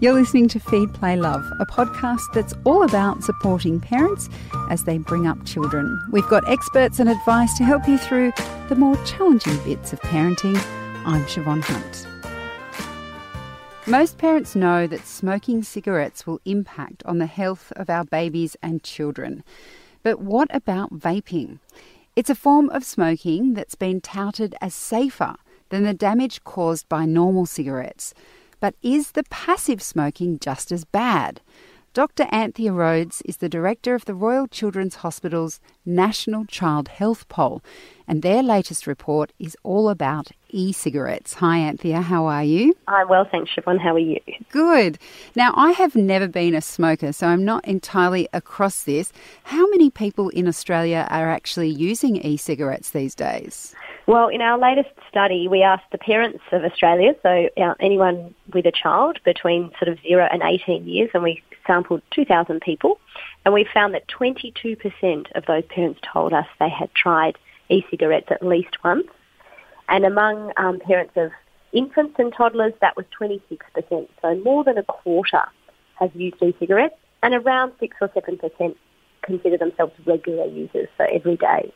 You're listening to Feed Play Love, a podcast that's all about supporting parents as they bring up children. We've got experts and advice to help you through the more challenging bits of parenting. I'm Siobhan Hunt. Most parents know that smoking cigarettes will impact on the health of our babies and children. But what about vaping? It's a form of smoking that's been touted as safer than the damage caused by normal cigarettes. But is the passive smoking just as bad? Dr. Anthea Rhodes is the director of the Royal Children's Hospital's National Child Health Poll, and their latest report is all about e cigarettes. Hi, Anthea, how are you? I'm well, thanks, Siobhan. How are you? Good. Now, I have never been a smoker, so I'm not entirely across this. How many people in Australia are actually using e cigarettes these days? Well, in our latest study, we asked the parents of Australia, so uh, anyone with a child between sort of 0 and 18 years, and we sampled 2,000 people, and we found that 22% of those parents told us they had tried e-cigarettes at least once. And among um, parents of infants and toddlers, that was 26%. So more than a quarter have used e-cigarettes, and around 6 or 7% consider themselves regular users, so every day.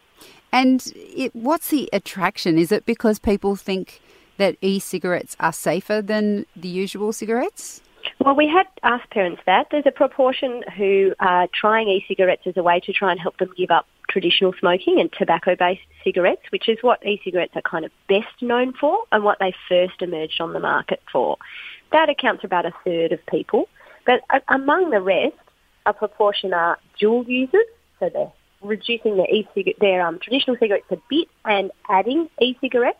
And it, what's the attraction? Is it because people think that e-cigarettes are safer than the usual cigarettes? Well, we had asked parents that. There's a proportion who are trying e-cigarettes as a way to try and help them give up traditional smoking and tobacco-based cigarettes, which is what e-cigarettes are kind of best known for and what they first emerged on the market for. That accounts for about a third of people. But among the rest, a proportion are dual users, so they're reducing their e their um, traditional cigarettes a bit and adding e-cigarettes.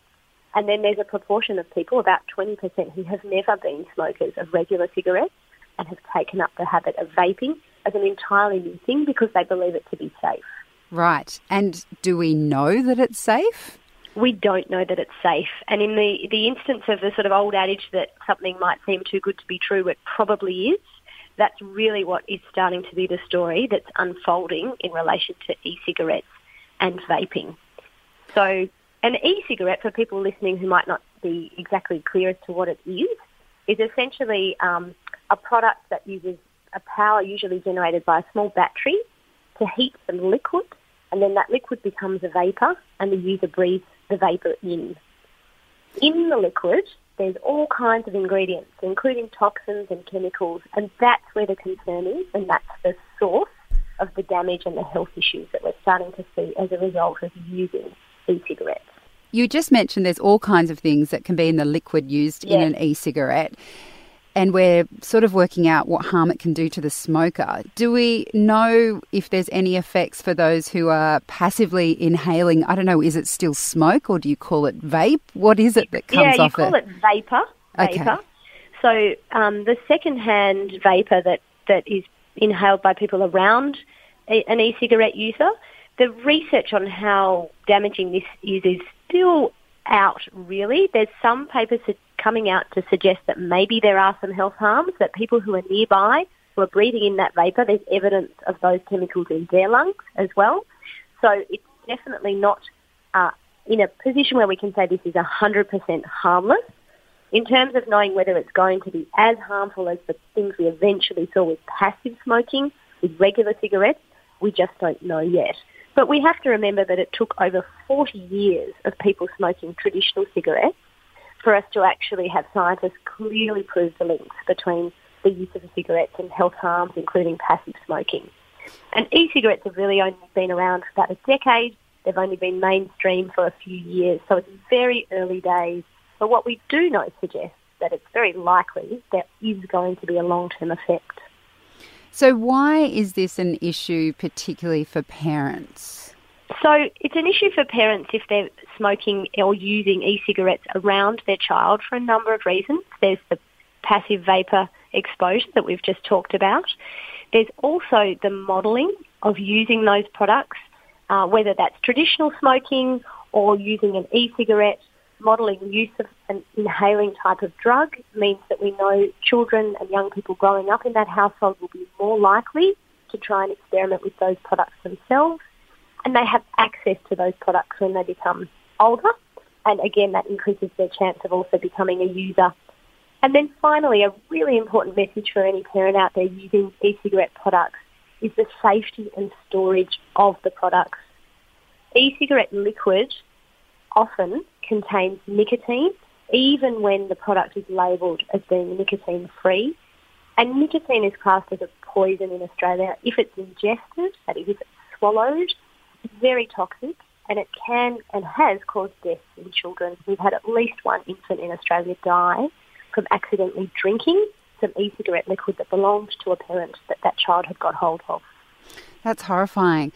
And then there's a proportion of people, about 20%, who have never been smokers of regular cigarettes and have taken up the habit of vaping as an entirely new thing because they believe it to be safe. Right. And do we know that it's safe? We don't know that it's safe. And in the, the instance of the sort of old adage that something might seem too good to be true, it probably is that's really what is starting to be the story that's unfolding in relation to e-cigarettes and vaping. So an e-cigarette, for people listening who might not be exactly clear as to what it is, is essentially um, a product that uses a power usually generated by a small battery to heat some liquid, and then that liquid becomes a vapour, and the user breathes the vapour in. In the liquid, there's all kinds of ingredients, including toxins and chemicals, and that's where the concern is, and that's the source of the damage and the health issues that we're starting to see as a result of using e-cigarettes. You just mentioned there's all kinds of things that can be in the liquid used yes. in an e-cigarette and we're sort of working out what harm it can do to the smoker. Do we know if there's any effects for those who are passively inhaling? I don't know, is it still smoke or do you call it vape? What is it that comes yeah, off it? Yeah, you call it, vapor. Vapor. Okay. So um, the second-hand vapor that, that is inhaled by people around an e-cigarette user, the research on how damaging this is is still out, really. There's some papers coming out to suggest that maybe there are some health harms, that people who are nearby, who are breathing in that vapour, there's evidence of those chemicals in their lungs as well. So it's definitely not uh, in a position where we can say this is 100% harmless. In terms of knowing whether it's going to be as harmful as the things we eventually saw with passive smoking, with regular cigarettes, we just don't know yet. But we have to remember that it took over 40 years of people smoking traditional cigarettes for us to actually have scientists clearly prove the links between the use of cigarettes and health harms, including passive smoking. And e-cigarettes have really only been around for about a decade. They've only been mainstream for a few years, so it's very early days. But what we do know suggests that it's very likely there is going to be a long-term effect. So why is this an issue particularly for parents? So it's an issue for parents if they're smoking or using e-cigarettes around their child for a number of reasons. There's the passive vapour exposure that we've just talked about. There's also the modelling of using those products, uh, whether that's traditional smoking or using an e-cigarette. Modelling use of an inhaling type of drug means that we know children and young people growing up in that household will be more likely to try and experiment with those products themselves and they have access to those products when they become older. And again, that increases their chance of also becoming a user And then finally, a really important message for any parent out there using e-cigarette products is the safety and storage of the products. E-cigarette liquid often contains nicotine, even when the product is labelled as being nicotine free. And nicotine is classed as a poison in Australia. If it's ingested, that is, if it's swallowed, very toxic and it can and has caused deaths in children. We've had at least one infant in Australia die from accidentally drinking some e-cigarette liquid that belonged to a parent that that child had got hold of. That's horrifying.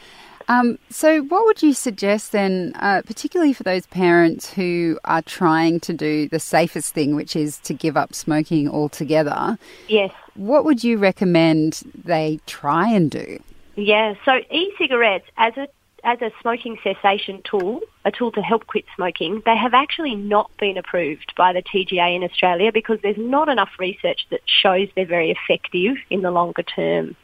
Um, so, what would you suggest then, uh, particularly for those parents who are trying to do the safest thing, which is to give up smoking altogether? Yes. What would you recommend they try and do? Yeah, so e-cigarettes as a as a smoking cessation tool, a tool to help quit smoking, they have actually not been approved by the TGA in Australia because there's not enough research that shows they're very effective in the longer term.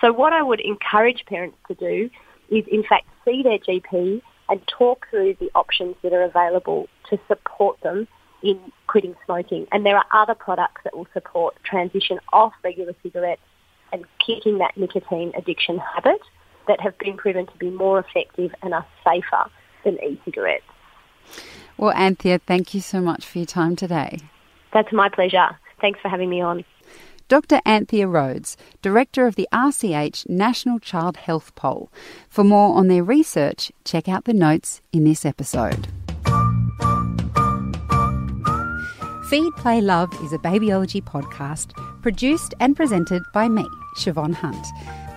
So what I would encourage parents to do is in fact see their GP and talk through the options that are available to support them in quitting smoking. And there are other products that will support transition off regular cigarettes and kicking that nicotine addiction habit that have been proven to be more effective and are safer than e-cigarettes. Well, Anthea, thank you so much for your time today. That's my pleasure. Thanks for having me on. Dr. Anthea Rhodes, Director of the RCH National Child Health Poll. For more on their research, check out the notes in this episode. Feed, Play, Love is a babyology podcast produced and presented by me, Siobhan Hunt.